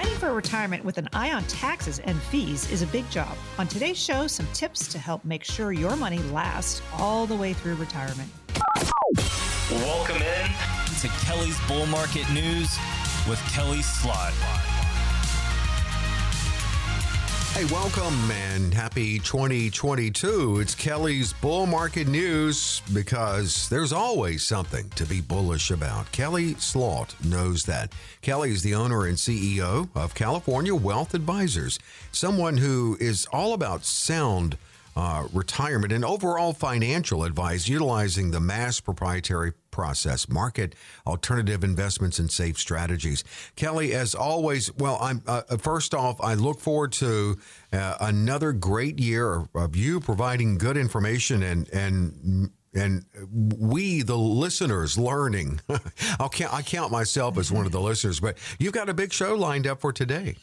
Planning for retirement with an eye on taxes and fees is a big job. On today's show, some tips to help make sure your money lasts all the way through retirement. Welcome in to Kelly's Bull Market News with Kelly Slaught. Hey, welcome and happy 2022. It's Kelly's Bull Market News because there's always something to be bullish about. Kelly Slaught knows that. Kelly is the owner and CEO of California Wealth Advisors, someone who is all about sound uh, retirement and overall financial advice utilizing the mass proprietary process, market alternative investments and safe strategies. Kelly, as always, well, I'm uh, uh first off, I look forward to uh, another great year of you providing good information and and and we, the listeners, learning. I'll count, I count myself as one of the listeners, but you've got a big show lined up for today.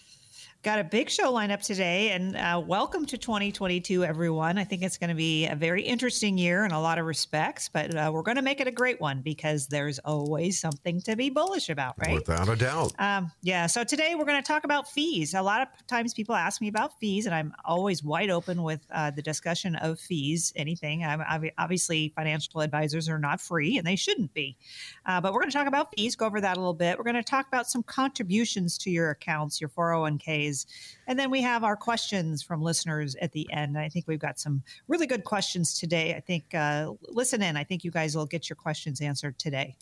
Got a big show lineup today, and uh, welcome to 2022, everyone. I think it's going to be a very interesting year in a lot of respects, but uh, we're going to make it a great one because there's always something to be bullish about, right? Without a doubt. Um, yeah. So today we're going to talk about fees. A lot of times people ask me about fees, and I'm always wide open with uh, the discussion of fees. Anything. I'm, obviously, financial advisors are not free, and they shouldn't be. Uh, but we're going to talk about fees. Go over that a little bit. We're going to talk about some contributions to your accounts, your 401ks and then we have our questions from listeners at the end. I think we've got some really good questions today. I think, uh, listen in. I think you guys will get your questions answered today.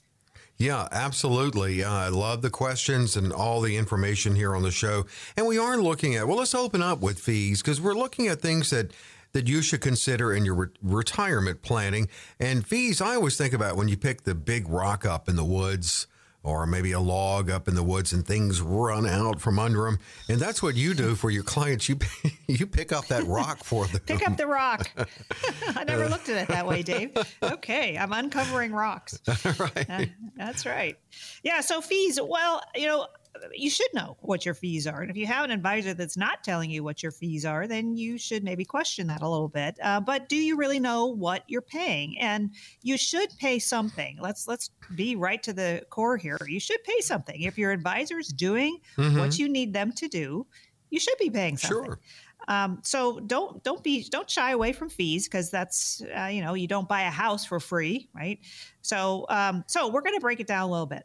Yeah, absolutely. Uh, I love the questions and all the information here on the show. And we are looking at, well, let's open up with fees because we're looking at things that that you should consider in your re- retirement planning. And fees, I always think about when you pick the big rock up in the woods or maybe a log up in the woods and things run out from under them. And that's what you do for your clients. You you pick up that rock for them. pick up the rock. I never looked at it that way, Dave. Okay, I'm uncovering rocks. right. Uh, that's right. Yeah. So fees. Well, you know, you should know what your fees are. And if you have an advisor that's not telling you what your fees are, then you should maybe question that a little bit. Uh, but do you really know what you're paying? And you should pay something. Let's let's be right to the core here. You should pay something. If your advisor is doing mm-hmm. what you need them to do, you should be paying something. Sure. Um, so don't don't be don't shy away from fees because that's uh, you know you don't buy a house for free, right? So um, so we're going to break it down a little bit.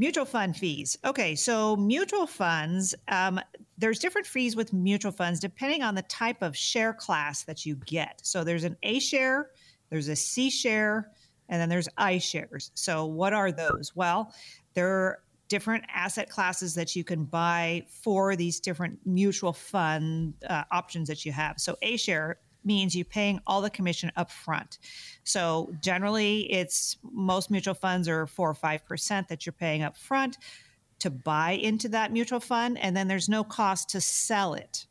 Mutual fund fees. Okay, so mutual funds, um, there's different fees with mutual funds depending on the type of share class that you get. So there's an A share, there's a C share, and then there's I shares. So what are those? Well, there are different asset classes that you can buy for these different mutual fund uh, options that you have. So A share means you're paying all the commission up front. So generally, it's most mutual funds are four or five percent that you're paying up front to buy into that mutual fund, and then there's no cost to sell it.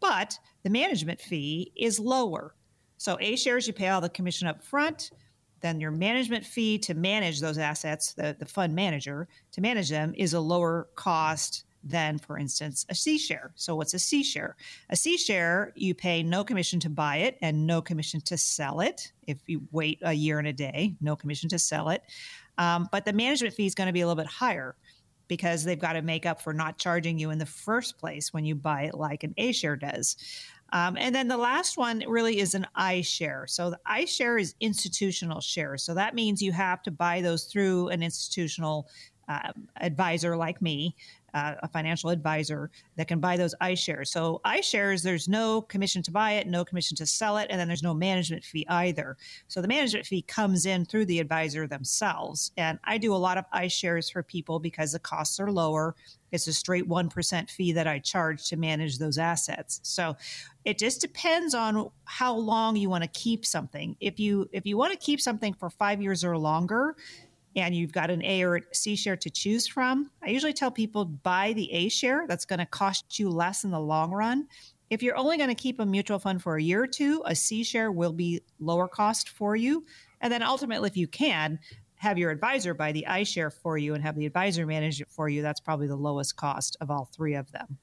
But the management fee is lower. So A shares, you pay all the commission up front. Then your management fee to manage those assets, the, the fund manager to manage them, is a lower cost than, for instance, a C share. So, what's a C share? A C share, you pay no commission to buy it and no commission to sell it. If you wait a year and a day, no commission to sell it. Um, but the management fee is going to be a little bit higher because they've got to make up for not charging you in the first place when you buy it like an A share does. Um, and then the last one really is an I share. So the I share is institutional shares. So that means you have to buy those through an institutional uh, advisor like me uh, a financial advisor that can buy those iShares. So iShares, there's no commission to buy it, no commission to sell it, and then there's no management fee either. So the management fee comes in through the advisor themselves. And I do a lot of iShares for people because the costs are lower. It's a straight 1% fee that I charge to manage those assets. So it just depends on how long you want to keep something. If you if you want to keep something for 5 years or longer, and you've got an A or C share to choose from, I usually tell people buy the A share. That's going to cost you less in the long run. If you're only going to keep a mutual fund for a year or two, a C share will be lower cost for you. And then ultimately, if you can, have your advisor buy the I share for you and have the advisor manage it for you. That's probably the lowest cost of all three of them.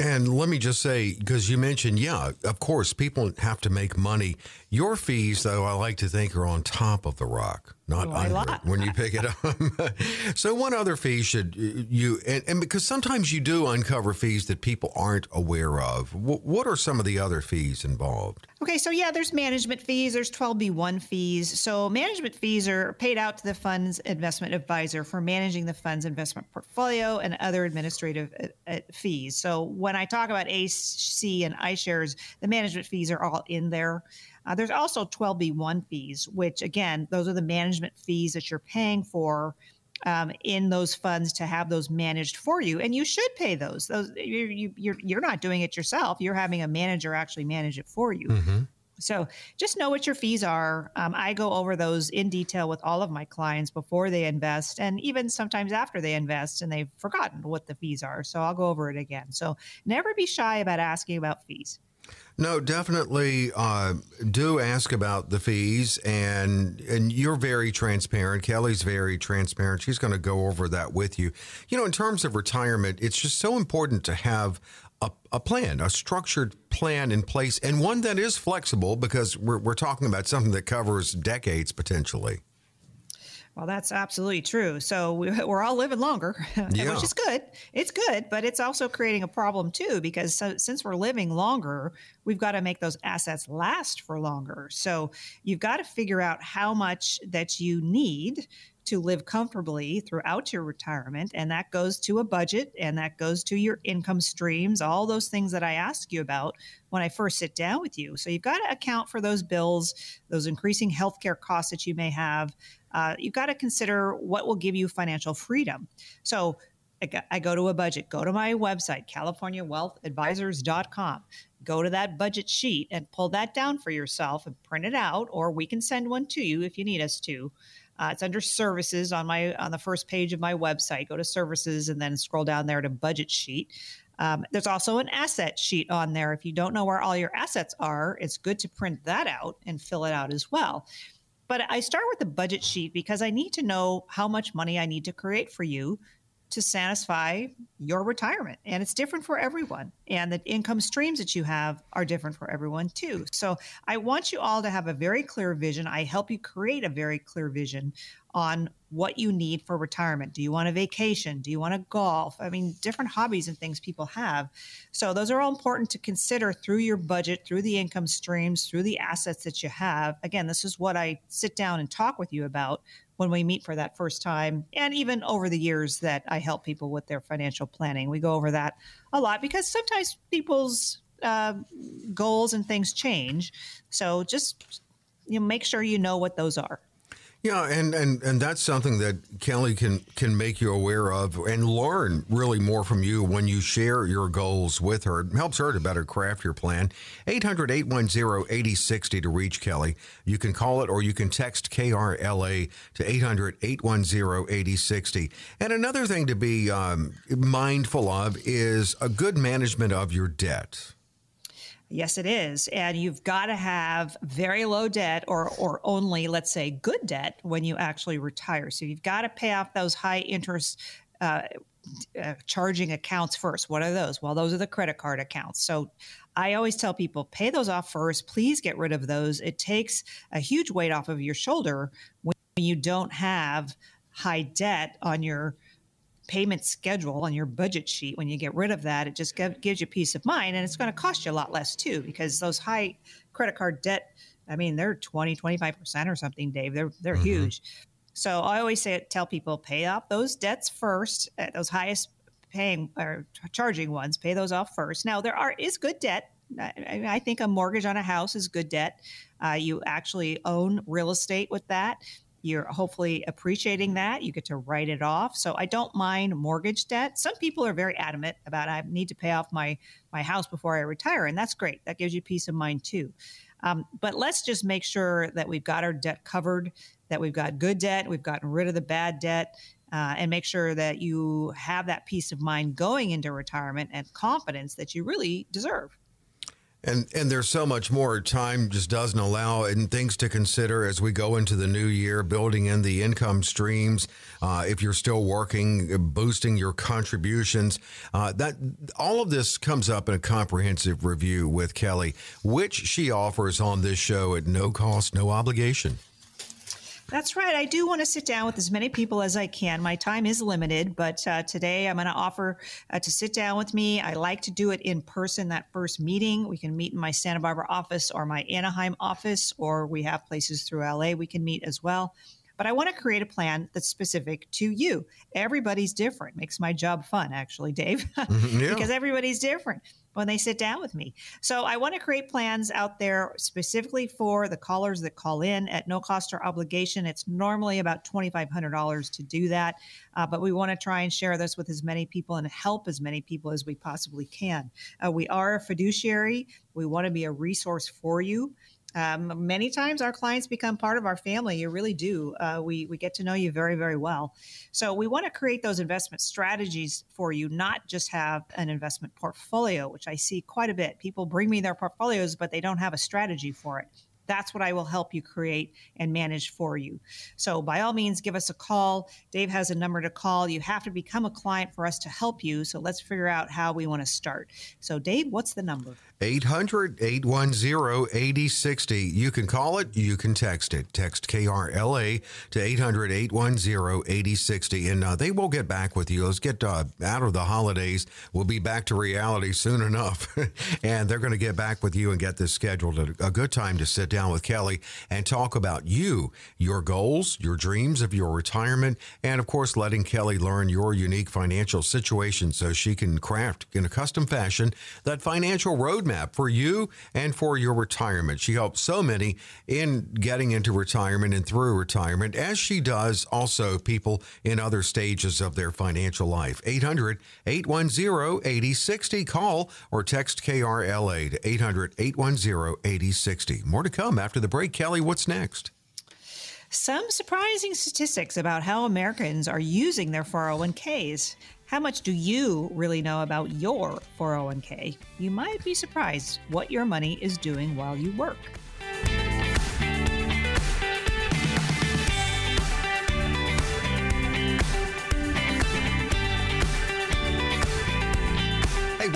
And let me just say, because you mentioned, yeah, of course, people have to make money. Your fees, though, I like to think are on top of the rock. Not under when you pick it up. so, what other fees should you and, and, because sometimes you do uncover fees that people aren't aware of. what are some of the other fees involved? Okay, so yeah, there's management fees. There's 12b1 fees. So management fees are paid out to the fund's investment advisor for managing the fund's investment portfolio and other administrative uh, uh, fees. So when I talk about AC and iShares, the management fees are all in there. Uh, there's also 12b1 fees, which again, those are the management fees that you're paying for um, in those funds to have those managed for you, and you should pay those. Those you, you, you're you're not doing it yourself. You're having a manager actually manage it for you. Mm-hmm. So just know what your fees are. Um, I go over those in detail with all of my clients before they invest, and even sometimes after they invest and they've forgotten what the fees are. So I'll go over it again. So never be shy about asking about fees. No, definitely uh, do ask about the fees, and and you're very transparent. Kelly's very transparent. She's going to go over that with you. You know, in terms of retirement, it's just so important to have a, a plan, a structured plan in place, and one that is flexible because we're we're talking about something that covers decades potentially. Well, that's absolutely true. So we, are all living longer, yeah. which is good. It's good, but it's also creating a problem too because so, since we're living longer, we've got to make those assets last for longer. So you've got to figure out how much that you need to live comfortably throughout your retirement. And that goes to a budget and that goes to your income streams, all those things that I ask you about when I first sit down with you. So you've got to account for those bills, those increasing healthcare costs that you may have. Uh, you've got to consider what will give you financial freedom. So I go to a budget, go to my website, californiawealthadvisors.com. Go to that budget sheet and pull that down for yourself and print it out, or we can send one to you if you need us to. Uh, it's under services on my on the first page of my website. Go to services and then scroll down there to budget sheet. Um, there's also an asset sheet on there. If you don't know where all your assets are, it's good to print that out and fill it out as well. But I start with the budget sheet because I need to know how much money I need to create for you to satisfy your retirement. And it's different for everyone. And the income streams that you have are different for everyone too. So I want you all to have a very clear vision. I help you create a very clear vision on what you need for retirement. Do you want a vacation? Do you want to golf? I mean, different hobbies and things people have. So those are all important to consider through your budget, through the income streams, through the assets that you have. Again, this is what I sit down and talk with you about when we meet for that first time, and even over the years that I help people with their financial planning. We go over that a lot because sometimes people's uh, goals and things change. So just you know, make sure you know what those are. Yeah, and, and, and that's something that Kelly can can make you aware of and learn really more from you when you share your goals with her. It helps her to better craft your plan. 800 810 8060 to reach Kelly. You can call it or you can text KRLA to 800 810 8060. And another thing to be um, mindful of is a good management of your debt. Yes, it is. And you've got to have very low debt or, or only, let's say, good debt when you actually retire. So you've got to pay off those high interest uh, uh, charging accounts first. What are those? Well, those are the credit card accounts. So I always tell people pay those off first. Please get rid of those. It takes a huge weight off of your shoulder when you don't have high debt on your payment schedule on your budget sheet, when you get rid of that, it just gives you peace of mind. And it's going to cost you a lot less too, because those high credit card debt, I mean, they're 20, 25% or something, Dave. They're, they're mm-hmm. huge. So I always say, tell people pay off those debts first, those highest paying or charging ones, pay those off first. Now there are is good debt. I, I think a mortgage on a house is good debt. Uh, you actually own real estate with that. You're hopefully appreciating that. You get to write it off. So I don't mind mortgage debt. Some people are very adamant about I need to pay off my my house before I retire, and that's great. That gives you peace of mind too. Um, but let's just make sure that we've got our debt covered, that we've got good debt, we've gotten rid of the bad debt, uh, and make sure that you have that peace of mind going into retirement and confidence that you really deserve. And and there's so much more time just doesn't allow and things to consider as we go into the new year, building in the income streams. Uh, if you're still working, boosting your contributions, uh, that all of this comes up in a comprehensive review with Kelly, which she offers on this show at no cost, no obligation. That's right. I do want to sit down with as many people as I can. My time is limited, but uh, today I'm going to offer uh, to sit down with me. I like to do it in person, that first meeting. We can meet in my Santa Barbara office or my Anaheim office, or we have places through LA we can meet as well but I want to create a plan that's specific to you. Everybody's different. Makes my job fun, actually, Dave, mm-hmm, yeah. because everybody's different when they sit down with me. So I want to create plans out there specifically for the callers that call in at no cost or obligation. It's normally about $2,500 to do that, uh, but we want to try and share this with as many people and help as many people as we possibly can. Uh, we are a fiduciary. We want to be a resource for you. Um, many times our clients become part of our family. You really do. Uh, we, we get to know you very, very well. So we want to create those investment strategies for you, not just have an investment portfolio, which I see quite a bit. People bring me their portfolios, but they don't have a strategy for it. That's what I will help you create and manage for you. So, by all means, give us a call. Dave has a number to call. You have to become a client for us to help you. So, let's figure out how we want to start. So, Dave, what's the number? 800 810 8060. You can call it, you can text it. Text KRLA to 800 810 8060, and uh, they will get back with you. Let's get uh, out of the holidays. We'll be back to reality soon enough, and they're going to get back with you and get this scheduled. A good time to sit down with Kelly and talk about you, your goals, your dreams of your retirement, and of course, letting Kelly learn your unique financial situation so she can craft in a custom fashion that financial road roadmap for you and for your retirement. She helps so many in getting into retirement and through retirement, as she does also people in other stages of their financial life. 800 810 8060. Call or text KRLA to 800 810 8060. More to come after the break. Kelly, what's next? Some surprising statistics about how Americans are using their 401ks. How much do you really know about your 401k? You might be surprised what your money is doing while you work.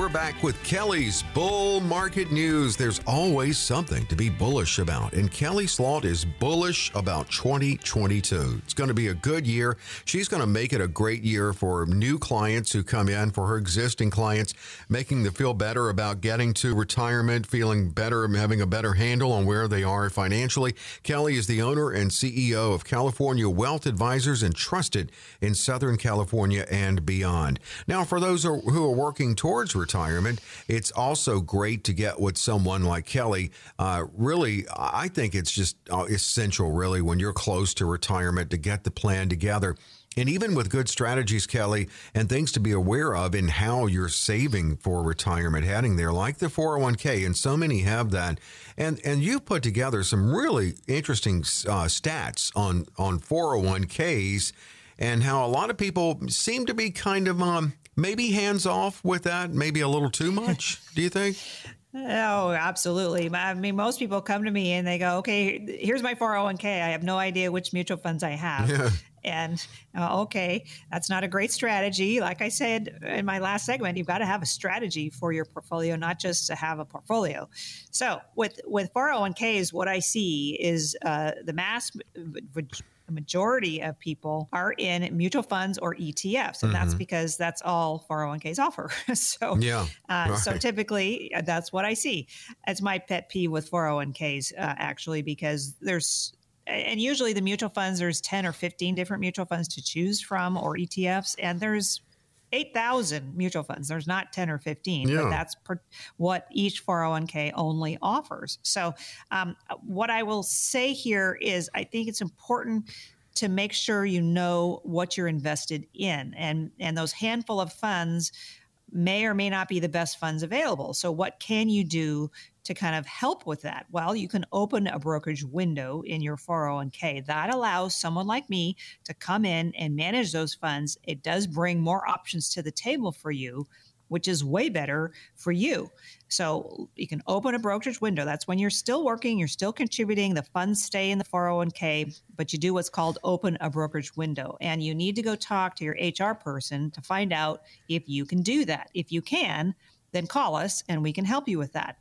We're back with Kelly's Bull Market News. There's always something to be bullish about, and Kelly Slaught is bullish about 2022. It's going to be a good year. She's going to make it a great year for new clients who come in, for her existing clients, making them feel better about getting to retirement, feeling better, having a better handle on where they are financially. Kelly is the owner and CEO of California Wealth Advisors and trusted in Southern California and beyond. Now, for those who are working towards retirement, retirement. It's also great to get with someone like Kelly. Uh, really, I think it's just uh, essential, really, when you're close to retirement to get the plan together. And even with good strategies, Kelly, and things to be aware of in how you're saving for retirement heading there, like the 401k, and so many have that. And and you've put together some really interesting uh, stats on on 401ks and how a lot of people seem to be kind of um, maybe hands off with that, maybe a little too much. do you think? Oh, absolutely. I mean, most people come to me and they go, okay, here's my 401k. I have no idea which mutual funds I have. Yeah. And uh, okay, that's not a great strategy. Like I said in my last segment, you've got to have a strategy for your portfolio, not just to have a portfolio. So with with 401ks, what I see is uh, the mass the majority of people are in mutual funds or ETFs, and mm-hmm. that's because that's all 401ks offer. so, yeah, uh, right. so typically uh, that's what I see. It's my pet peeve with 401ks, uh, actually, because there's and usually the mutual funds there's 10 or 15 different mutual funds to choose from or ETFs, and there's 8,000 mutual funds. There's not 10 or 15, yeah. but that's per, what each 401k only offers. So, um, what I will say here is I think it's important to make sure you know what you're invested in and and those handful of funds may or may not be the best funds available. So, what can you do to kind of help with that? Well, you can open a brokerage window in your 401k. That allows someone like me to come in and manage those funds. It does bring more options to the table for you, which is way better for you. So you can open a brokerage window. That's when you're still working, you're still contributing, the funds stay in the 401k, but you do what's called open a brokerage window. And you need to go talk to your HR person to find out if you can do that. If you can, then call us and we can help you with that.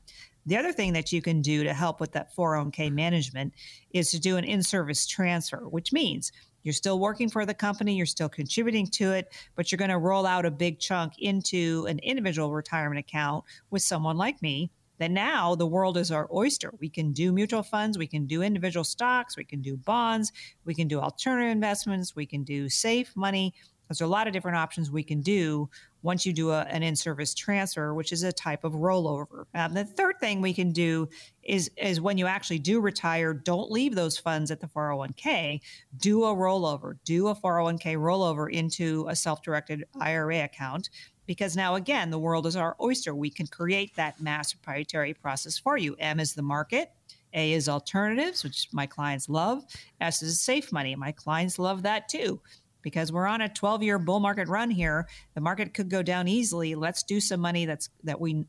The other thing that you can do to help with that 401k management is to do an in service transfer, which means you're still working for the company, you're still contributing to it, but you're going to roll out a big chunk into an individual retirement account with someone like me. That now the world is our oyster. We can do mutual funds, we can do individual stocks, we can do bonds, we can do alternative investments, we can do safe money. There's a lot of different options we can do once you do a, an in-service transfer, which is a type of rollover. Um, the third thing we can do is is when you actually do retire, don't leave those funds at the 401k. Do a rollover. Do a 401k rollover into a self-directed IRA account because now again the world is our oyster. We can create that mass proprietary process for you. M is the market. A is alternatives, which my clients love. S is safe money. My clients love that too because we're on a 12 year bull market run here. The market could go down easily. Let's do some money that's that we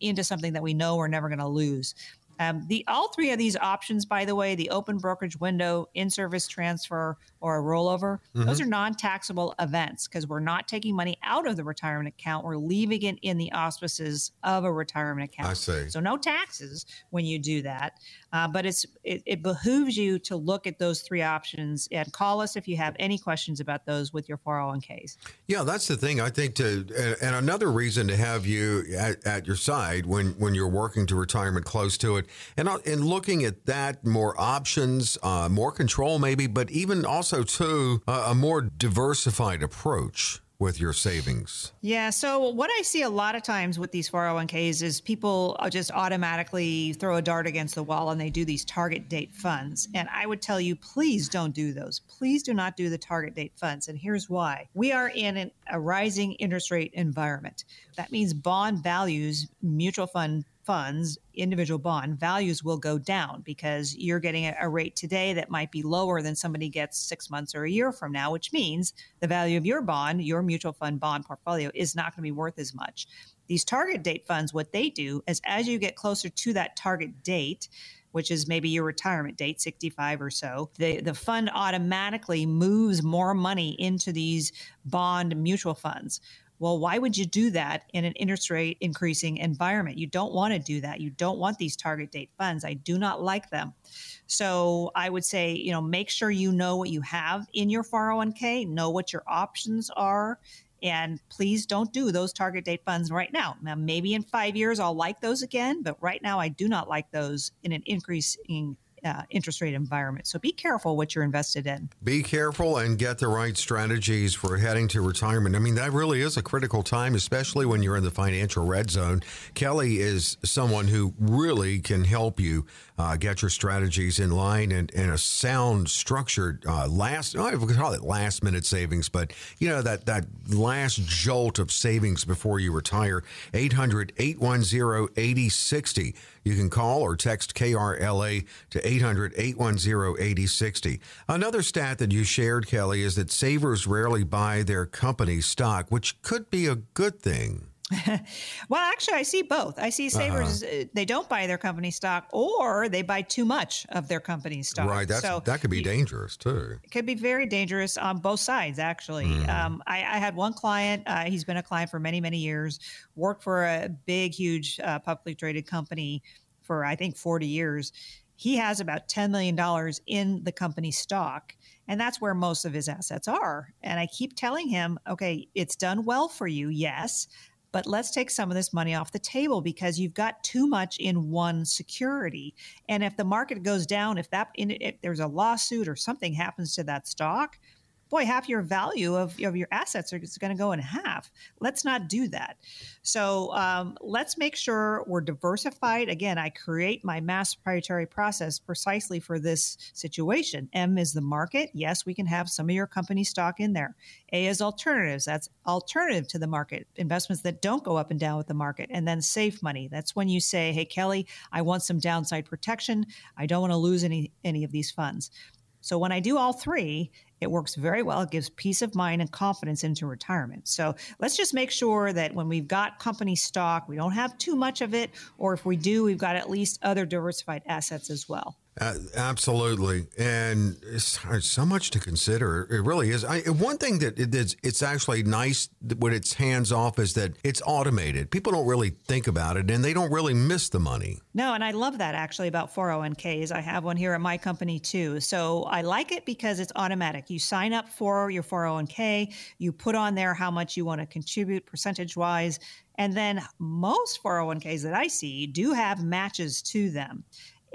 into something that we know we're never going to lose. Um, the all three of these options, by the way, the open brokerage window, in-service transfer, or a rollover, mm-hmm. those are non-taxable events because we're not taking money out of the retirement account. We're leaving it in the auspices of a retirement account. I see. So no taxes when you do that. Uh, but it's it, it, behooves you to look at those three options and call us if you have any questions about those with your 401ks. Yeah, that's the thing. I think to and another reason to have you at, at your side when when you're working to retirement close to it and and looking at that more options, uh, more control maybe, but even also too uh, a more diversified approach with your savings? Yeah. So, what I see a lot of times with these 401ks is people just automatically throw a dart against the wall and they do these target date funds. And I would tell you, please don't do those. Please do not do the target date funds. And here's why we are in an, a rising interest rate environment. That means bond values, mutual fund funds, individual bond values will go down because you're getting a, rate today that might be lower than somebody gets six months or a year from now, which means the value of your bond, your mutual fund bond portfolio, is not going to be worth as much. These target date funds, what they do is as you get closer to that target date, which is maybe your retirement date, 65 or so, the, the fund automatically moves more money into these bond mutual funds. Well, why would you do that in an interest rate increasing environment? You don't want to do that. You don't want these target date funds. I do not like them. So I would say, you know, make sure you know what you have in your 401k, know what your options are, and please don't do those target date funds right now. Now, maybe in five years I'll like those again, but right now I do not like those in an increasing uh, interest rate environment. So be careful what you're invested in. Be careful and get the right strategies for heading to retirement. I mean, that really is a critical time, especially when you're in the financial red zone. Kelly is someone who really can help you uh, get your strategies in line and, and a sound, structured uh, last. I would call it last minute savings, but you know that that last jolt of savings before you retire. 800 810 8060. You can call or text KRLA to 800 810 8060. Another stat that you shared, Kelly, is that savers rarely buy their company stock, which could be a good thing. well, actually, I see both. I see savers, uh-huh. Uh, they don't buy their company stock or they buy too much of their company stock. Right. That's, so that could be dangerous too. It could be very dangerous on both sides, actually. Mm. Um, I, I, had one client, uh, he's been a client for many, many years, worked for a big, huge uh, publicly traded company for, I think, 40 years. He has about $10 million in the company stock. And that's where most of his assets are. And I keep telling him, okay, it's done well for you, yes but let's take some of this money off the table because you've got too much in one security. And if the market goes down, if that if there's a lawsuit or something happens to that stock, boy, half your value of, of your assets are going to go in half. Let's not do that. So um, let's make sure we're diversified. Again, I create my mass proprietary process precisely for this situation. M is the market. Yes, we can have some of your company stock in there. A is alternatives. That's alternative to the market, investments that don't go up and down with the market. And then safe money. That's when you say, hey, Kelly, I want some downside protection. I don't want to lose any, any of these funds. So when I do all three, it works very well. It gives peace of mind and confidence into retirement. So let's just make sure that when we've got company stock, we don't have too much of it, or if we do, we've got at least other diversified assets as well. Uh, absolutely, and it's, it's, so much to consider. It really is. I, one thing that it is, it's actually nice when it's hands off is that it's automated. People don't really think about it, and they don't really miss the money. No, and I love that actually about 401ks. I have one here at my company too. So I like it because it's automatic. You sign up for your 401k, you put on there how much you want to contribute percentage wise, and then most 401ks that I see do have matches to them.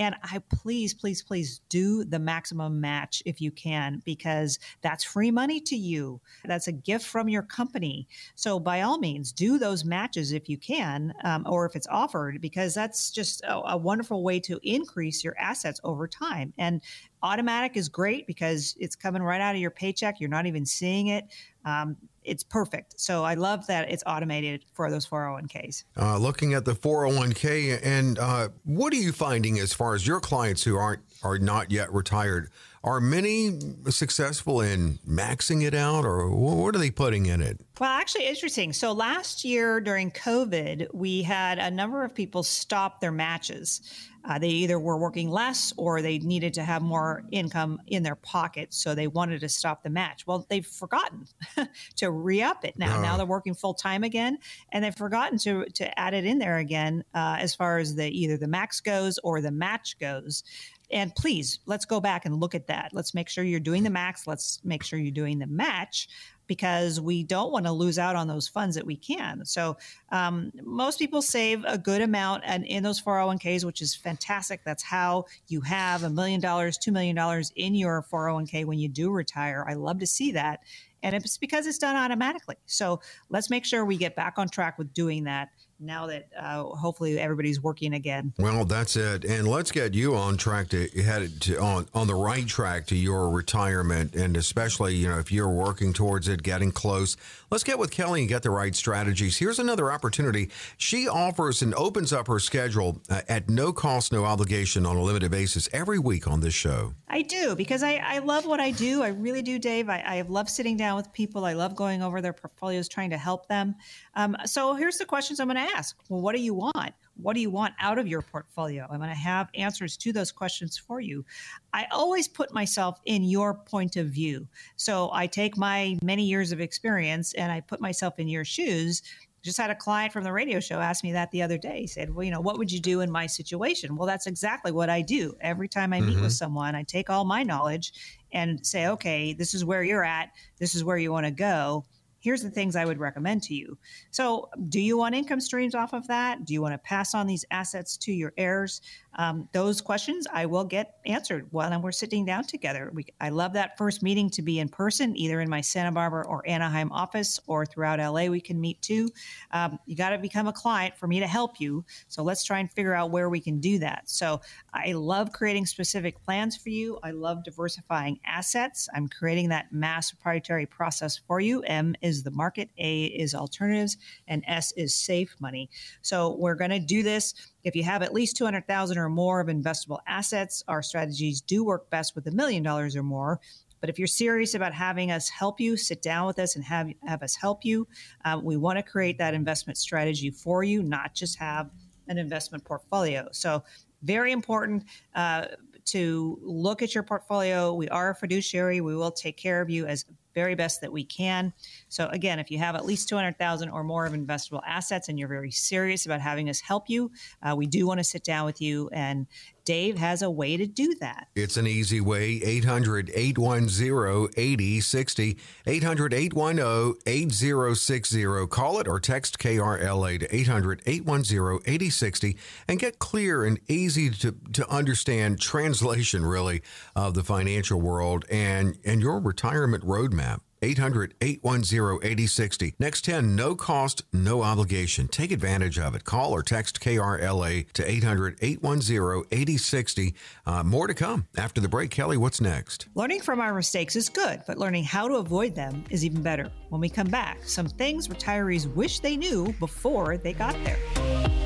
And I please, please, please do the maximum match if you can, because that's free money to you. That's a gift from your company. So by all means, do those matches if you can, um, or if it's offered, because that's just a, a wonderful way to increase your assets over time. And automatic is great because it's coming right out of your paycheck. You're not even seeing it. Um, it's perfect. So I love that it's automated for those 401ks. Uh, looking at the 401k, and uh, what are you finding as far as your clients who aren't are not yet retired? Are many successful in maxing it out, or what are they putting in it? Well, actually, interesting. So last year during COVID, we had a number of people stop their matches. Uh, they either were working less or they needed to have more income in their pocket, so they wanted to stop the match. Well, they've forgotten to re up it now. Uh. Now they're working full time again, and they've forgotten to to add it in there again uh, as far as the either the max goes or the match goes. And please, let's go back and look at that. Let's make sure you're doing the max. Let's make sure you're doing the match because we don't want to lose out on those funds that we can. So um, most people save a good amount and in those 401ks, which is fantastic. That's how you have a million dollars, two million dollars in your 401k when you do retire. I love to see that. And it's because it's done automatically. So let's make sure we get back on track with doing that now that uh, hopefully everybody's working again. Well, that's it. And let's get you on track to head to, on on the right track to your retirement, and especially you know if you're working towards it, getting close. Let's get with Kelly and get the right strategies. Here's another opportunity. She offers and opens up her schedule uh, at no cost, no obligation on a limited basis every week on this show. I do because I, I love what I do. I really do, Dave. I, I love sitting down with people. I love going over their portfolios, trying to help them. Um, so here's the questions I'm going to ask. Well, what do you want? What do you want out of your portfolio? I'm going to have answers to those questions for you. I always put myself in your point of view. So I take my many years of experience and I put myself in your shoes just had a client from the radio show ask me that the other day. He said, Well, you know, what would you do in my situation? Well, that's exactly what I do. Every time I meet mm-hmm. with someone, I take all my knowledge and say, Okay, this is where you're at. This is where you want to go here's the things I would recommend to you. So, do you want income streams off of that? Do you want to pass on these assets to your heirs? Um, those questions I will get answered while we're sitting down together. We, I love that first meeting to be in person, either in my Santa Barbara or Anaheim office or throughout LA. We can meet too. Um, you got to become a client for me to help you. So, let's try and figure out where we can do that. So, I love creating specific plans for you. I love diversifying assets. I'm creating that mass proprietary process for you. M is is the market, A is alternatives, and S is safe money. So we're going to do this. If you have at least 200,000 or more of investable assets, our strategies do work best with a million dollars or more. But if you're serious about having us help you, sit down with us and have, have us help you. Uh, we want to create that investment strategy for you, not just have an investment portfolio. So, very important. Uh, to look at your portfolio. We are a fiduciary. We will take care of you as very best that we can. So again, if you have at least 200,000 or more of investable assets and you're very serious about having us help you, uh, we do want to sit down with you and Dave has a way to do that. It's an easy way. 800 810 8060. 800 810 8060. Call it or text KRLA to 800 810 8060 and get clear and easy to, to understand translation, really, of the financial world and, and your retirement roadmap. 800 810 8060. Next 10, no cost, no obligation. Take advantage of it. Call or text KRLA to 800 810 8060. Uh, more to come after the break. Kelly, what's next? Learning from our mistakes is good, but learning how to avoid them is even better. When we come back, some things retirees wish they knew before they got there.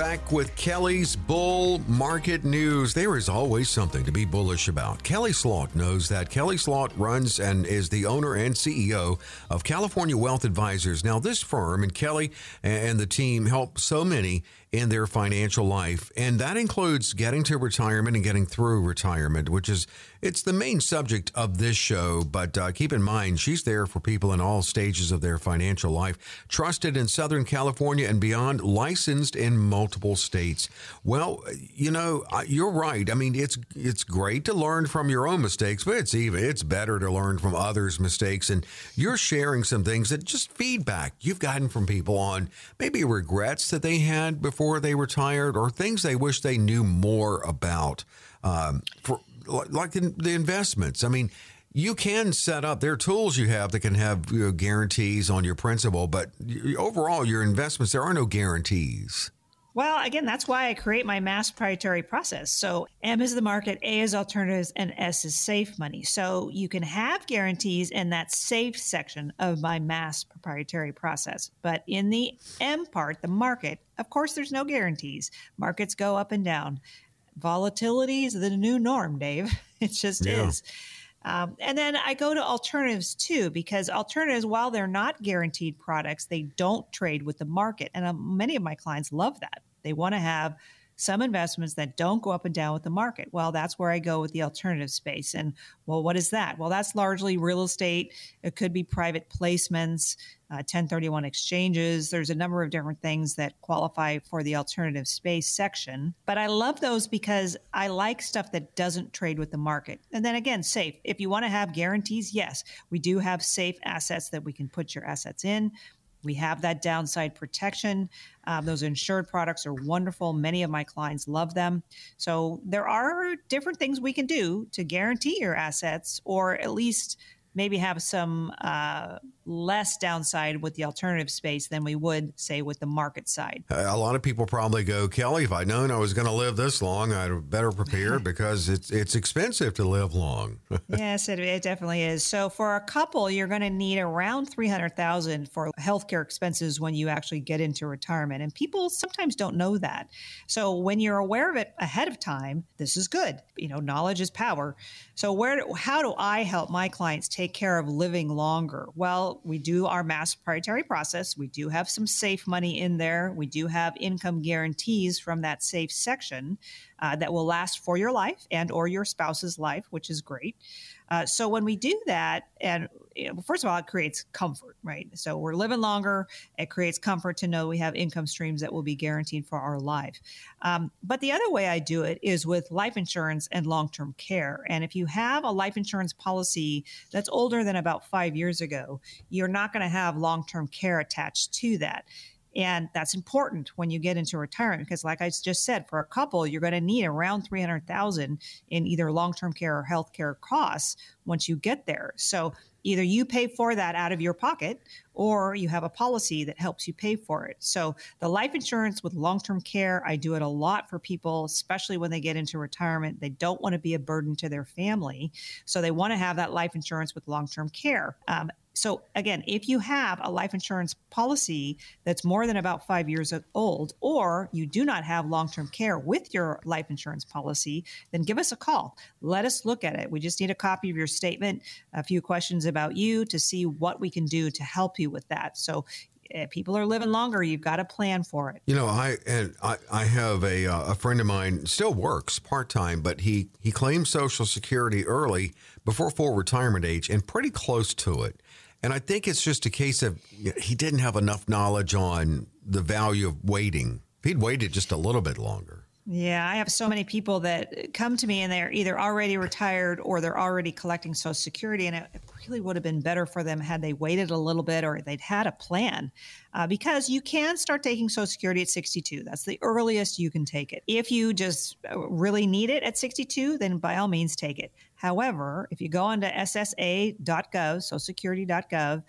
Back with Kelly's Bull Market News. There is always something to be bullish about. Kelly Slaught knows that. Kelly Slaught runs and is the owner and CEO of California Wealth Advisors. Now, this firm and Kelly and the team help so many in their financial life. And that includes getting to retirement and getting through retirement, which is it's the main subject of this show. But uh, keep in mind, she's there for people in all stages of their financial life, trusted in Southern California and beyond, licensed in multiple states. Well, you know, you're right. I mean, it's it's great to learn from your own mistakes, but it's even it's better to learn from others' mistakes. And you're sharing some things that just feedback you've gotten from people on maybe regrets that they had before before they retired or things they wish they knew more about um, for like the, the, investments. I mean, you can set up there are tools you have that can have you know, guarantees on your principal, but overall, your investments there are no guarantees. Well, again, that's why I create my mass proprietary process. So M is the market, A is alternatives, and S is safe money. So you can have guarantees in that safe section of my mass proprietary process. But in the M part, the market, of course, there's no guarantees. Markets go up and down. Volatility is the new norm, Dave. It just yeah. is. Um, and then I go to alternatives too, because alternatives, while they're not guaranteed products, they don't trade with the market. And um, many of my clients love that. They want to have some investments that don't go up and down with the market. Well, that's where I go with the alternative space. And well, what is that? Well, that's largely real estate. It could be private placements, uh, 1031 exchanges. There's a number of different things that qualify for the alternative space section. But I love those because I like stuff that doesn't trade with the market. And then again, safe. If you want to have guarantees, yes, we do have safe assets that we can put your assets in. We have that downside protection. Um, those insured products are wonderful. Many of my clients love them. So there are different things we can do to guarantee your assets or at least maybe have some uh, less downside with the alternative space than we would say with the market side. A lot of people probably go, Kelly, if I'd known I was going to live this long, I'd better prepare because it's it's expensive to live long. yes, it, it, definitely is. So for a couple, you're going to need around 300,000 for healthcare expenses when you actually get into retirement. And people sometimes don't know that. So when you're aware of it ahead of time, this is good. You know, knowledge is power. So where how do I help my clients take care of living longer? Well, we do our mass proprietary process. We do have some safe money in there. We do have income guarantees from that safe section uh, that will last for your life and or your spouse's life, which is great. Uh, so when we do that, and you know, first of all, it creates comfort, right? So we're living longer. It creates comfort to know we have income streams that will be guaranteed for our life. Um, but the other way I do it is with life insurance and long term care. And if you have a life insurance policy that's older than about five years ago, you're not going to have long term care attached to that. And that's important when you get into retirement because, like I just said, for a couple, you're going to need around 300,000 in either long-term care or health care costs once you get there. So either you pay for that out of your pocket or you have a policy that helps you pay for it. So the life insurance with long-term care, I do it a lot for people, especially when they get into retirement. They don't want to be a burden to their family. So they want to have that life insurance with long-term care. Um, so, again, if you have a life insurance policy that's more than about five years old, or you do not have long term care with your life insurance policy, then give us a call. Let us look at it. We just need a copy of your statement, a few questions about you to see what we can do to help you with that. So, if people are living longer, you've got to plan for it. You know, I and I, I have a uh, a friend of mine still works part time, but he he claimed Social Security early before full retirement age and pretty close to it. And I think it's just a case of he didn't have enough knowledge on the value of waiting. He'd waited just a little bit longer. Yeah, I have so many people that come to me and they're either already retired or they're already collecting Social Security, and it really would have been better for them had they waited a little bit or they'd had a plan. Uh, because you can start taking Social Security at 62. That's the earliest you can take it. If you just uh, really need it at 62, then by all means take it. However, if you go onto ssa.gov, socialsecurity.gov,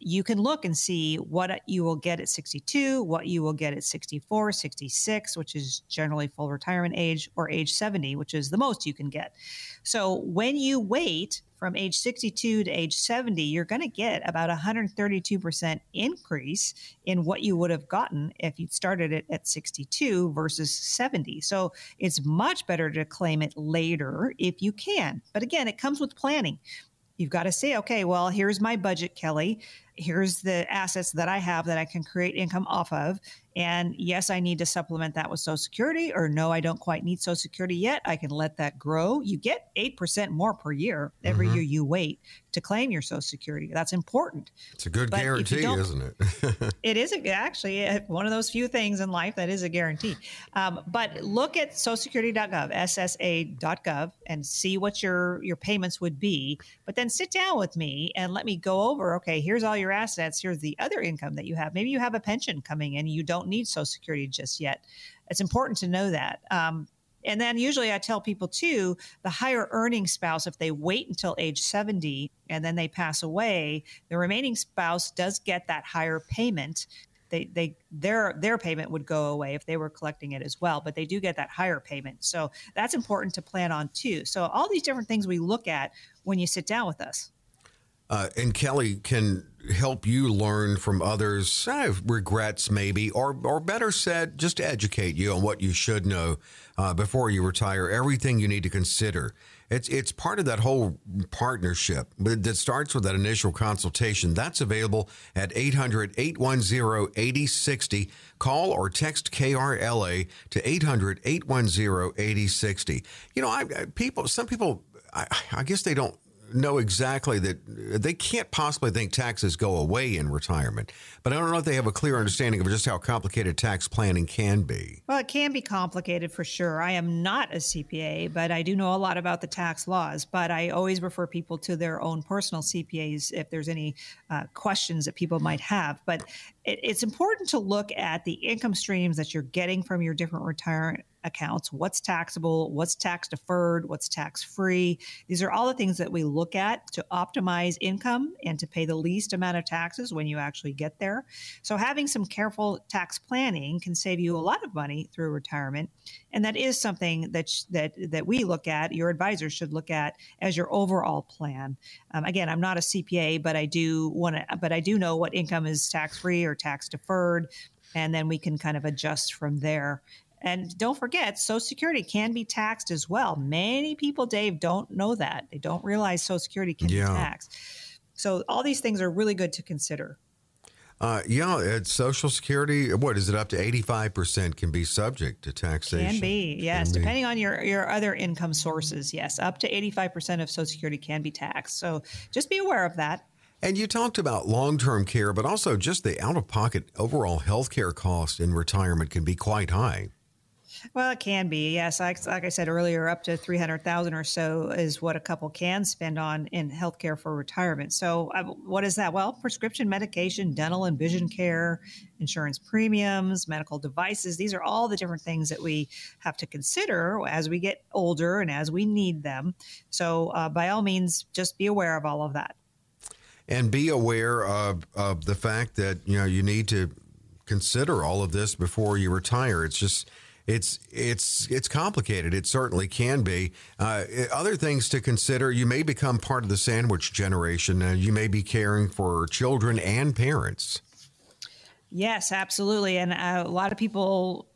you can look and see what you will get at 62, what you will get at 64, 66, which is generally full retirement age, or age 70, which is the most you can get. So when you wait from age 62 to age 70, you're going to get about 132% increase in what you would have gotten if you'd started it at 62 versus 70. So it's much better to claim it later if you can. But again, it comes with planning. You've got to say, okay, well, here's my budget, Kelly. Here's the assets that I have that I can create income off of. And yes, I need to supplement that with Social Security, or no, I don't quite need Social Security yet. I can let that grow. You get 8% more per year every mm-hmm. year you wait to claim your Social Security. That's important. It's a good but guarantee, isn't it? it is a, actually uh, one of those few things in life that is a guarantee. Um, but look at socialsecurity.gov, ssa.gov, and see what your, your payments would be. But then sit down with me and let me go over okay, here's all your assets, here's the other income that you have. Maybe you have a pension coming in, you don't need Social Security just yet. It's important to know that. Um, and then usually I tell people too, the higher earning spouse, if they wait until age 70 and then they pass away, the remaining spouse does get that higher payment. They, they their their payment would go away if they were collecting it as well, but they do get that higher payment. So that's important to plan on too. So all these different things we look at when you sit down with us. Uh, and Kelly can help you learn from others' uh, regrets, maybe, or or better said, just to educate you on what you should know uh, before you retire. Everything you need to consider. It's it's part of that whole partnership that starts with that initial consultation. That's available at 800-810-8060. Call or text KRLA to 800-810-8060. You know, I, people some people I, I guess they don't know exactly that they can't possibly think taxes go away in retirement, but I don't know if they have a clear understanding of just how complicated tax planning can be. Well, it can be complicated for sure. I am not a CPA, but I do know a lot about the tax laws. But I always refer people to their own personal CPAs if there's any uh, questions that people might have. But it, it's important to look at the income streams that you're getting from your different retirement accounts. What's taxable what's tax deferred what's tax free? These are all the things that we look at to optimize income and to pay the least amount of taxes when you actually get there. So having some careful tax planning can save you a lot of money through retirement and that is something that that that we look at your advisors should look at as your overall plan um, again i'm not a cpa but i do want to but i do know what income is tax free or tax deferred and then we can kind of adjust from there and don't forget, Social Security can be taxed as well. Many people, Dave, don't know that. They don't realize Social Security can yeah. be taxed. So all these things are really good to consider. Uh, yeah, it's Social Security. What is it? Up to eighty-five percent can be subject to taxation. Can be, yes, can depending be. on your your other income sources. Yes, up to eighty-five percent of Social Security can be taxed. So just be aware of that. And you talked about long term care, but also just the out of pocket overall health care cost in retirement can be quite high. Well, it can be. Yes, like, like I said earlier, up to three hundred thousand or so is what a couple can spend on in healthcare for retirement. So, uh, what is that? Well, prescription medication, dental and vision care, insurance premiums, medical devices. These are all the different things that we have to consider as we get older and as we need them. So, uh, by all means, just be aware of all of that. And be aware of, of the fact that you know you need to consider all of this before you retire. It's just it's it's it's complicated. It certainly can be. Uh, other things to consider: you may become part of the sandwich generation. Uh, you may be caring for children and parents. Yes, absolutely. And uh, a lot of people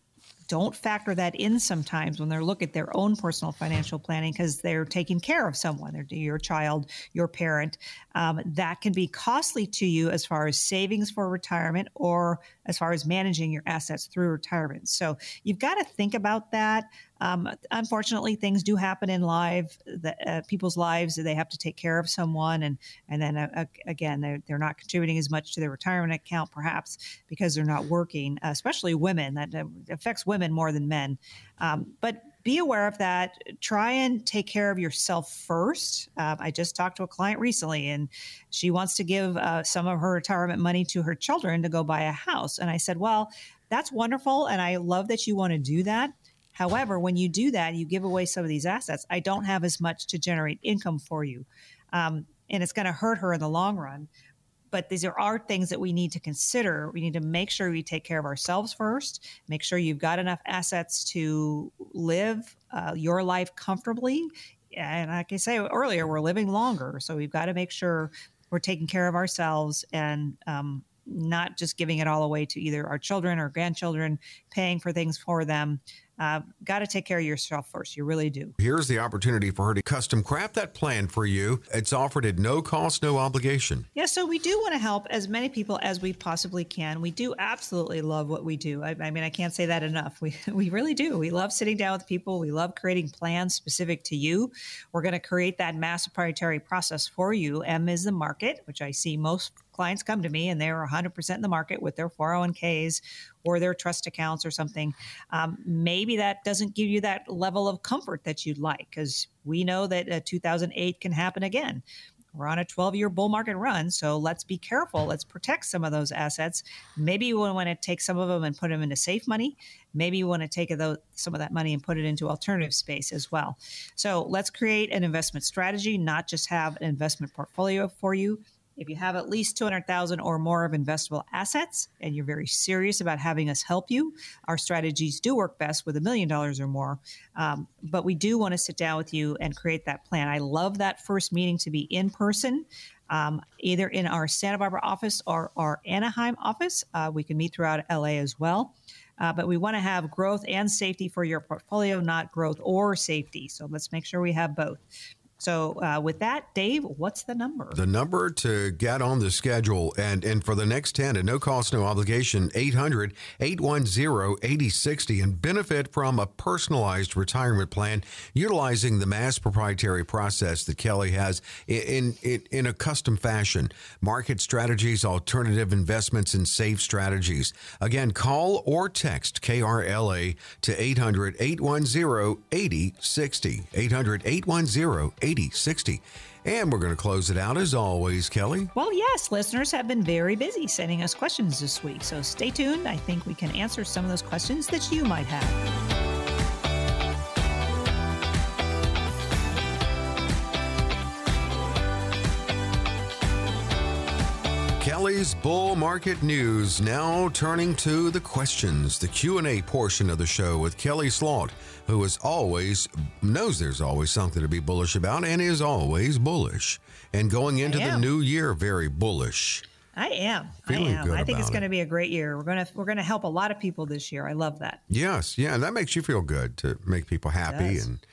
don't factor that in sometimes when they're looking at their own personal financial planning because they're taking care of someone, they're your child, your parent. Um, that can be costly to you as far as savings for retirement or as far as managing your assets through retirement. So you've got to think about that. Um, unfortunately, things do happen in live uh, people's lives. They have to take care of someone, and and then uh, again, they're, they're not contributing as much to their retirement account, perhaps because they're not working. Especially women, that affects women more than men. Um, but be aware of that. Try and take care of yourself first. Uh, I just talked to a client recently, and she wants to give uh, some of her retirement money to her children to go buy a house. And I said, Well, that's wonderful. And I love that you want to do that. However, when you do that, you give away some of these assets. I don't have as much to generate income for you. Um, and it's going to hurt her in the long run. but these are, are things that we need to consider. We need to make sure we take care of ourselves first, make sure you've got enough assets to live uh, your life comfortably. And like I say earlier, we're living longer. So we've got to make sure we're taking care of ourselves and um, not just giving it all away to either our children or grandchildren, paying for things for them. Uh, got to take care of yourself first. You really do. Here's the opportunity for her to custom craft that plan for you. It's offered at no cost, no obligation. Yeah, so we do want to help as many people as we possibly can. We do absolutely love what we do. I, I mean, I can't say that enough. We, we really do. We love sitting down with people. We love creating plans specific to you. We're going to create that mass proprietary process for you. M is the market, which I see most clients come to me and they're 100% in the market with their 401ks or their trust accounts or something. Um, maybe that doesn't give you that level of comfort that you'd like because we know that uh, 2008 can happen again. We're on a 12 year bull market run, so let's be careful. Let's protect some of those assets. Maybe you want to take some of them and put them into safe money. Maybe you want to take some of that money and put it into alternative space as well. So let's create an investment strategy, not just have an investment portfolio for you. If you have at least 200,000 or more of investable assets and you're very serious about having us help you, our strategies do work best with a million dollars or more. Um, but we do want to sit down with you and create that plan. I love that first meeting to be in person. Um, either in our Santa Barbara office or our Anaheim office. Uh, we can meet throughout LA as well. Uh, but we want to have growth and safety for your portfolio, not growth or safety. So let's make sure we have both. So uh, with that, Dave, what's the number? The number to get on the schedule and, and for the next 10 at no cost, no obligation, 800 810 8060 and benefit from a personalized retirement plan utilizing the mass proprietary process that Kelly has in, in, in a custom fashion. Market strategies, alternative investments, and safe strategies. Again, call or text KRLA to 800 810 8060. 800 810 8060. And we're going to close it out as always, Kelly. Well, yes, listeners have been very busy sending us questions this week. So stay tuned. I think we can answer some of those questions that you might have. Bull Market News now turning to the questions, the Q&A portion of the show with Kelly Slaught, who is always knows there's always something to be bullish about and is always bullish. And going into the new year very bullish. I am. Feeling I am. I think it's going to be a great year. We're going to we're going to help a lot of people this year. I love that. Yes, yeah, and that makes you feel good to make people happy and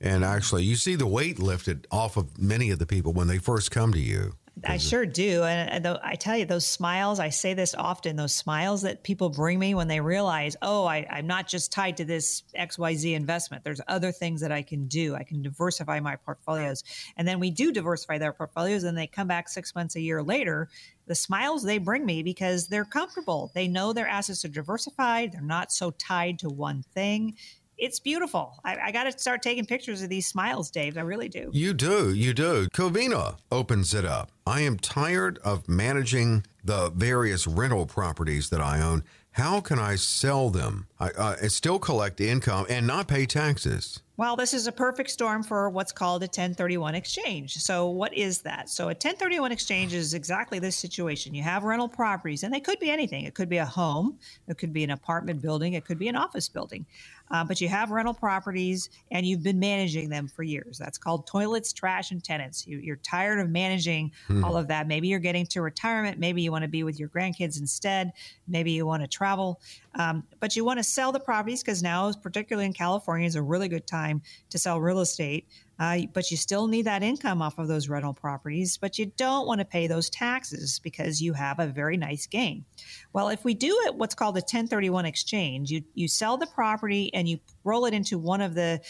and mm-hmm. actually you see the weight lifted off of many of the people when they first come to you. I mm-hmm. sure do. And I tell you, those smiles, I say this often, those smiles that people bring me when they realize, oh, I, am not just tied to this XYZ investment. There's other things that I can do. I can diversify my portfolios. And then we do diversify their portfolios and they come back six months, a year later. The smiles they bring me because they're comfortable. They know their assets are diversified. They're not so tied to one thing it's beautiful. I, I got to start taking pictures of these smiles, Dave. I really do. You do. You do. Covina opens it up. I am tired of managing the various rental properties that I own. How can I sell them I, uh, still collect the income and not pay taxes? Well, this is a perfect storm for what's called a 1031 exchange. So, what is that? So, a 1031 exchange is exactly this situation. You have rental properties, and they could be anything. It could be a home, it could be an apartment building, it could be an office building. Uh, but you have rental properties and you've been managing them for years. That's called toilets, trash, and tenants. You, are tired of managing hmm. all of that. Maybe you're getting to retirement. Maybe you want to be with your grandkids instead. Maybe you want to travel. Um, but you want to sell the properties because now, particularly in California, is a really good time to sell real estate. Uh, but you still need that income off of those rental properties, but you don't want to pay those taxes because you have a very nice gain. Well, if we do it, what's called a 1031 exchange, you, you sell the property and you roll it into one of the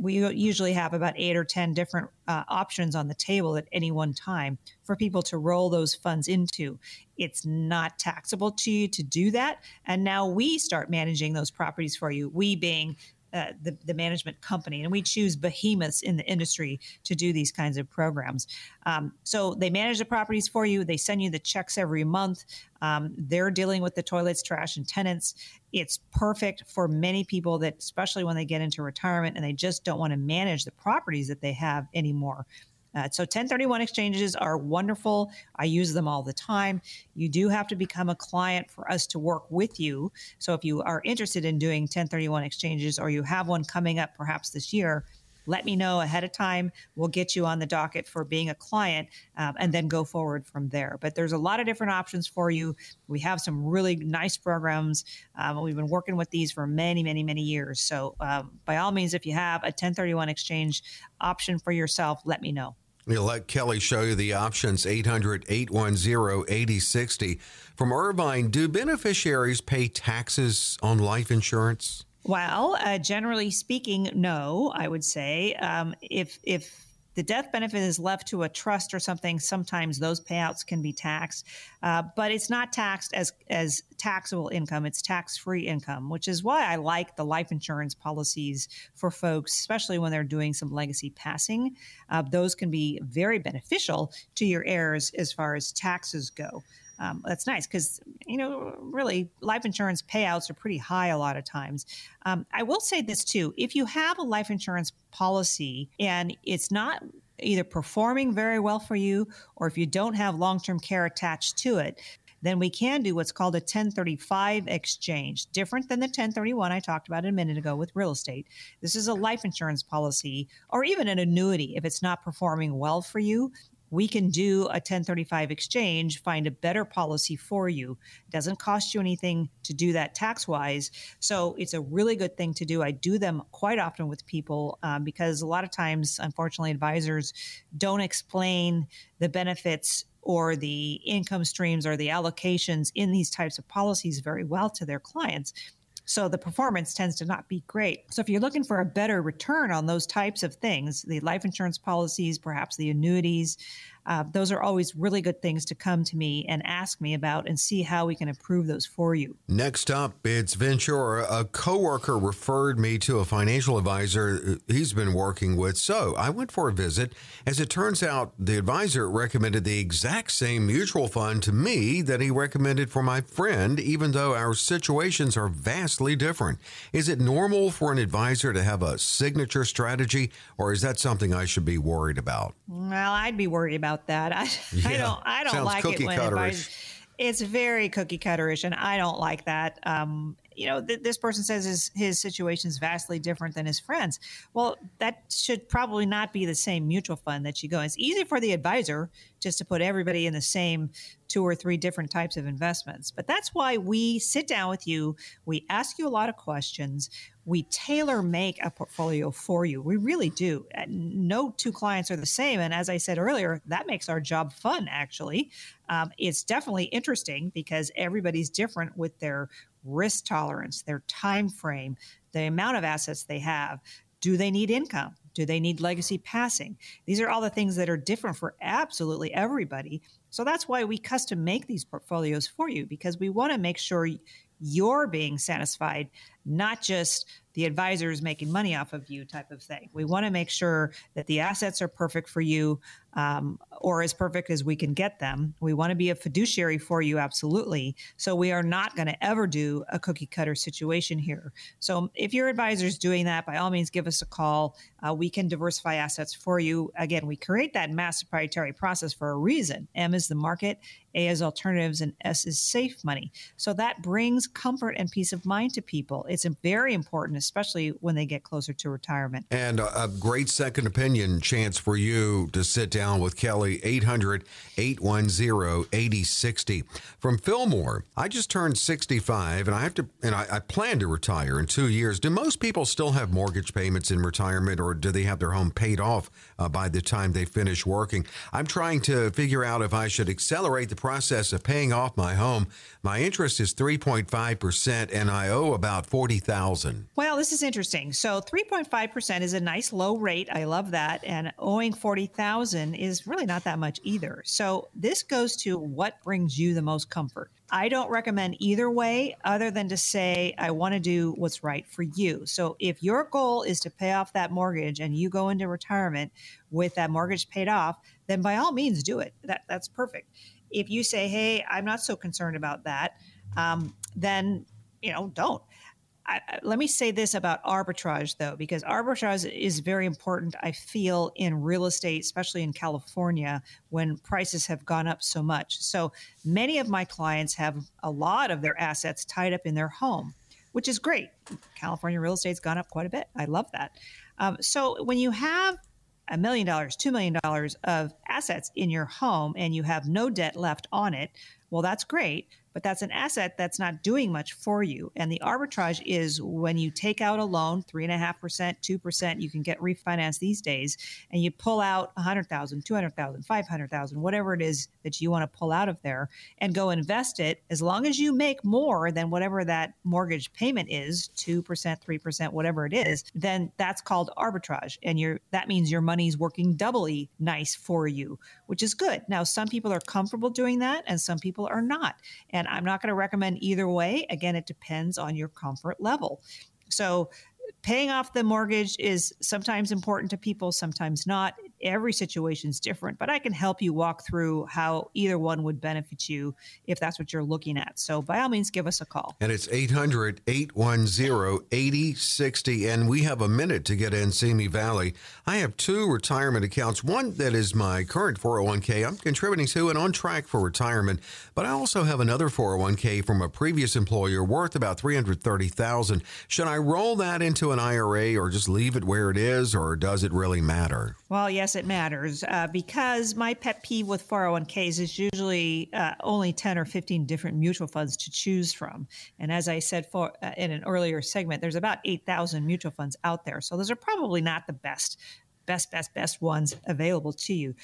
we usually have about eight or 10 different uh, options on the table at any one time for people to roll those funds into. It's not taxable to you to do that. And now we start managing those properties for you, we being uh, the, the management company. And we choose behemoths in the industry to do these kinds of programs. Um, so they manage the properties for you, they send you the checks every month. Um, they're dealing with the toilets, trash, and tenants. It's perfect for many people that, especially when they get into retirement and they just don't want to manage the properties that they have anymore. Uh, so 1031 exchanges are wonderful. I use them all the time. You do have to become a client for us to work with you. So if you are interested in doing 1031 exchanges or you have one coming up perhaps this year, let me know ahead of time. We'll get you on the docket for being a client um, and then go forward from there. But there's a lot of different options for you. We have some really nice programs. Um, we've been working with these for many, many, many years. So um, by all means, if you have a 1031 exchange option for yourself, let me know. We'll let Kelly show you the options 800 810 8060. From Irvine, do beneficiaries pay taxes on life insurance? Well, uh, generally speaking, no. I would say um, if if the death benefit is left to a trust or something, sometimes those payouts can be taxed, uh, but it's not taxed as as taxable income. It's tax free income, which is why I like the life insurance policies for folks, especially when they're doing some legacy passing. Uh, those can be very beneficial to your heirs as far as taxes go um, that's nice because you know really life insurance payouts are pretty high a lot of times um, i will say this too if you have a life insurance policy and it's not either performing very well for you or if you don't have long-term care attached to it then we can do what's called a 1035 exchange, different than the 1031 I talked about a minute ago with real estate. This is a life insurance policy or even an annuity. If it's not performing well for you, we can do a 1035 exchange, find a better policy for you. It doesn't cost you anything to do that tax wise. So it's a really good thing to do. I do them quite often with people um, because a lot of times, unfortunately, advisors don't explain the benefits or the income streams or the allocations in these types of policies very well to their clients. So the performance tends to not be great. So if you're looking for a better return on those types of things, the life insurance policies, perhaps the annuities, uh, those are always really good things to come to me and ask me about and see how we can improve those for you. Next up, it's Ventura. A coworker referred me to a financial advisor he's been working with. So I went for a visit. As it turns out, the advisor recommended the exact same mutual fund to me that he recommended for my friend, even though our situations are vastly different. Is it normal for an advisor to have a signature strategy, or is that something I should be worried about? Well, I'd be worried about about that. I, yeah. I don't I don't like it when it's very cookie cutterish, and I don't like that. Um, you know, th- this person says his his situation is vastly different than his friends. Well, that should probably not be the same mutual fund that you go. It's easy for the advisor just to put everybody in the same two or three different types of investments. But that's why we sit down with you. We ask you a lot of questions. We tailor make a portfolio for you. We really do. No two clients are the same. And as I said earlier, that makes our job fun, actually. Um, it's definitely interesting because everybody's different with their risk tolerance, their time frame, the amount of assets they have. Do they need income? Do they need legacy passing? These are all the things that are different for absolutely everybody. So that's why we custom make these portfolios for you because we want to make sure you're being satisfied, not just the advisor is making money off of you type of thing. We want to make sure that the assets are perfect for you um, or as perfect as we can get them. We want to be a fiduciary for you, absolutely. So we are not going to ever do a cookie cutter situation here. So if your advisor is doing that, by all means, give us a call. Uh, we can diversify assets for you. Again, we create that mass proprietary process for a reason. M is the market, A is alternatives, and S is safe money. So that brings comfort and peace of mind to people. It's very important especially when they get closer to retirement. And a, great second opinion chance for you to sit down with Kelly, 800 810 8060. From Fillmore, I just turned 65 and I have to, and I, I plan to retire in two years. Do most people still have mortgage payments in retirement or do they have their home paid off uh, by the time they finish working? I'm trying to figure out if I should accelerate the process of paying off my home. My interest is 3.5% and I owe about 40,000. Well, this is interesting. So 3.5% is a nice low rate. I love that. And owing 40,000 is really not that much either. So this goes to what brings you the most comfort. I don't recommend either way other than to say I want to do what's right for you. So if your goal is to pay off that mortgage and you go into retirement with that mortgage paid off, then by all means do it. That that's perfect. If you say, "Hey, I'm not so concerned about that," um, then you know don't I, let me say this about arbitrage, though, because arbitrage is very important, I feel, in real estate, especially in California, when prices have gone up so much. So many of my clients have a lot of their assets tied up in their home, which is great. California real estate's gone up quite a bit. I love that. Um, so when you have a million dollars, two million dollars of assets in your home and you have no debt left on it, well, that's great but that's an asset that's not doing much for you. And the arbitrage is when you take out a loan, three and a half percent, two percent, you can get refinanced these days, and you pull out a hundred thousand, two hundred thousand, five hundred thousand, whatever it is that you want to pull out of there, and go invest it. As long as you make more than whatever that mortgage payment is, two percent, three percent, whatever it is, then that's called arbitrage, and you're that means your money's working doubly nice for you, which is good. Now, some people are comfortable doing that, and some people are not, and and I'm not going to recommend either way. Again, it depends on your comfort level. So, paying off the mortgage is sometimes important to people, sometimes not every situation is different, but I can help you walk through how either one would benefit you if that's what you're looking at. So by all means, give us a call. And it's 800 810 8060. And we have a minute to get in Simi Valley. I have two retirement accounts one that is my current 401k I'm contributing to and on track for retirement, but I also have another 401k from a previous employer worth about 330000 Should I roll that into an IRA or just leave it where it is, or does it really matter? Well, yes it matters uh, because my pet peeve with 401ks is usually uh, only 10 or 15 different mutual funds to choose from. And as I said for uh, in an earlier segment, there's about 8,000 mutual funds out there. So those are probably not the best best, best, best ones available to you.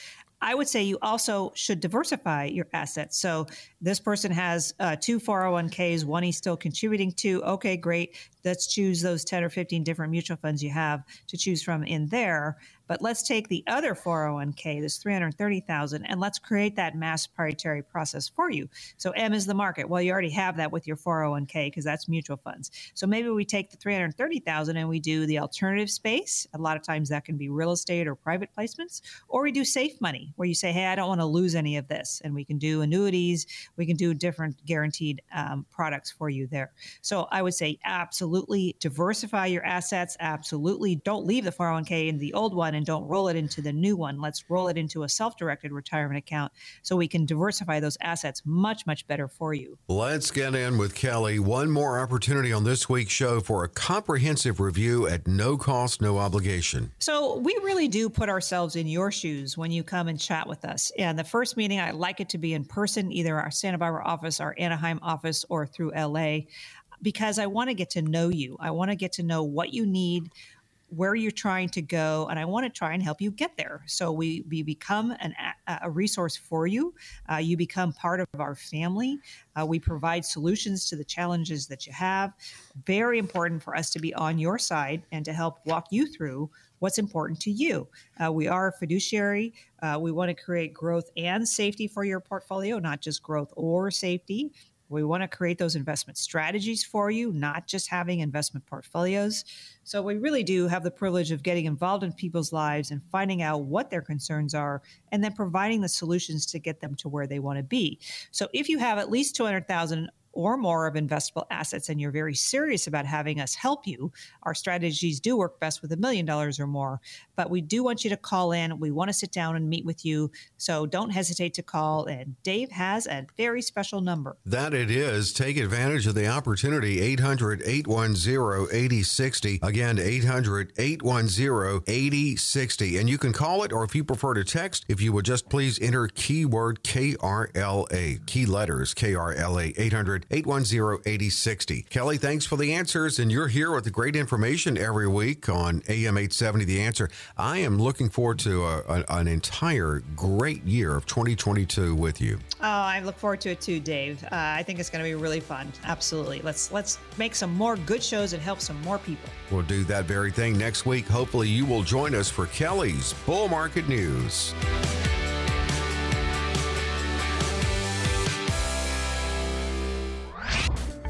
I would say you also should diversify your assets. So this person has uh, two 401ks, one he's still contributing to. Okay, great. Let's choose those 10 or 15 different mutual funds you have to choose from in there. But let's take the other 401k, this 330,000, and let's create that mass proprietary process for you. So M is the market. Well, you already have that with your 401k because that's mutual funds. So maybe we take the 330,000 and we do the alternative space. A lot of times that can be real estate or private placements, or we do safe money where you say, hey, I don't want to lose any of this. And we can do annuities, we can do different guaranteed um, products for you there. So I would say absolutely diversify your assets. Absolutely don't leave the 401k in the old one and don't roll it into the new one. Let's roll it into a self directed retirement account so we can diversify those assets much, much better for you. Let's get in with Kelly. One more opportunity on this week's show for a comprehensive review at no cost, no obligation. So we really do put ourselves in your shoes when you come and chat with us. And the first meeting, I like it to be in person, either our Santa Barbara office, our Anaheim office, or through LA because I want to get to know you. I want to get to know what you need, where you're trying to go and i want to try and help you get there. So we, we become an, a resource for you. Uh, you become part of our family. Uh, we provide solutions to the challenges that you have. Very important for us to be on your side and to help walk you through what's important to you. Uh, we are a fiduciary. Uh, we want to create growth and safety for your portfolio not just growth or safety we want to create those investment strategies for you, not just having investment portfolios. So, we really do have the privilege of getting involved in people's lives and finding out what their concerns are and then providing the solutions to get them to where they want to be. So, if you have at least 200,000 or more of investable assets and you're very serious about having us help you, our strategies do work best with a million dollars or more. But we do want you to call in. We want to sit down and meet with you. So don't hesitate to call. And Dave has a very special number. That it is. Take advantage of the opportunity. 800 810 8060. Again, 800 810 8060. And you can call it, or if you prefer to text, if you would just please enter keyword KRLA, key letters KRLA, 800 810 8060. Kelly, thanks for the answers. And you're here with the great information every week on AM 870 The Answer. I am looking forward to a, a, an entire great year of 2022 with you. Oh, I look forward to it too, Dave. Uh, I think it's going to be really fun. Absolutely. Let's let's make some more good shows and help some more people. We'll do that very thing next week. Hopefully, you will join us for Kelly's Bull Market News.